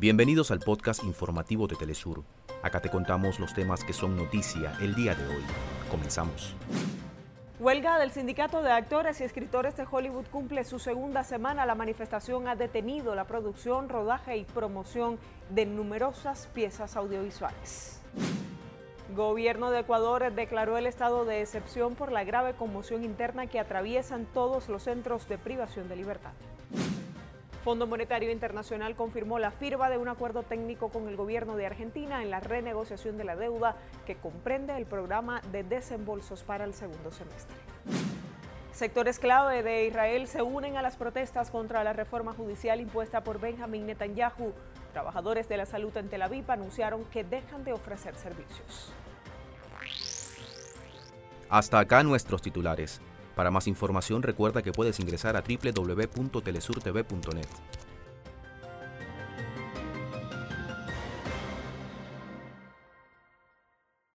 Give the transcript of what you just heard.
Bienvenidos al podcast informativo de Telesur. Acá te contamos los temas que son noticia el día de hoy. Comenzamos. Huelga del Sindicato de Actores y Escritores de Hollywood cumple su segunda semana. La manifestación ha detenido la producción, rodaje y promoción de numerosas piezas audiovisuales. Gobierno de Ecuador declaró el estado de excepción por la grave conmoción interna que atraviesan todos los centros de privación de libertad. Fondo Monetario Internacional confirmó la firma de un acuerdo técnico con el gobierno de Argentina en la renegociación de la deuda que comprende el programa de desembolsos para el segundo semestre. Sectores clave de Israel se unen a las protestas contra la reforma judicial impuesta por Benjamin Netanyahu. Trabajadores de la salud en Tel Aviv anunciaron que dejan de ofrecer servicios. Hasta acá nuestros titulares. Para más información recuerda que puedes ingresar a www.telesurtv.net.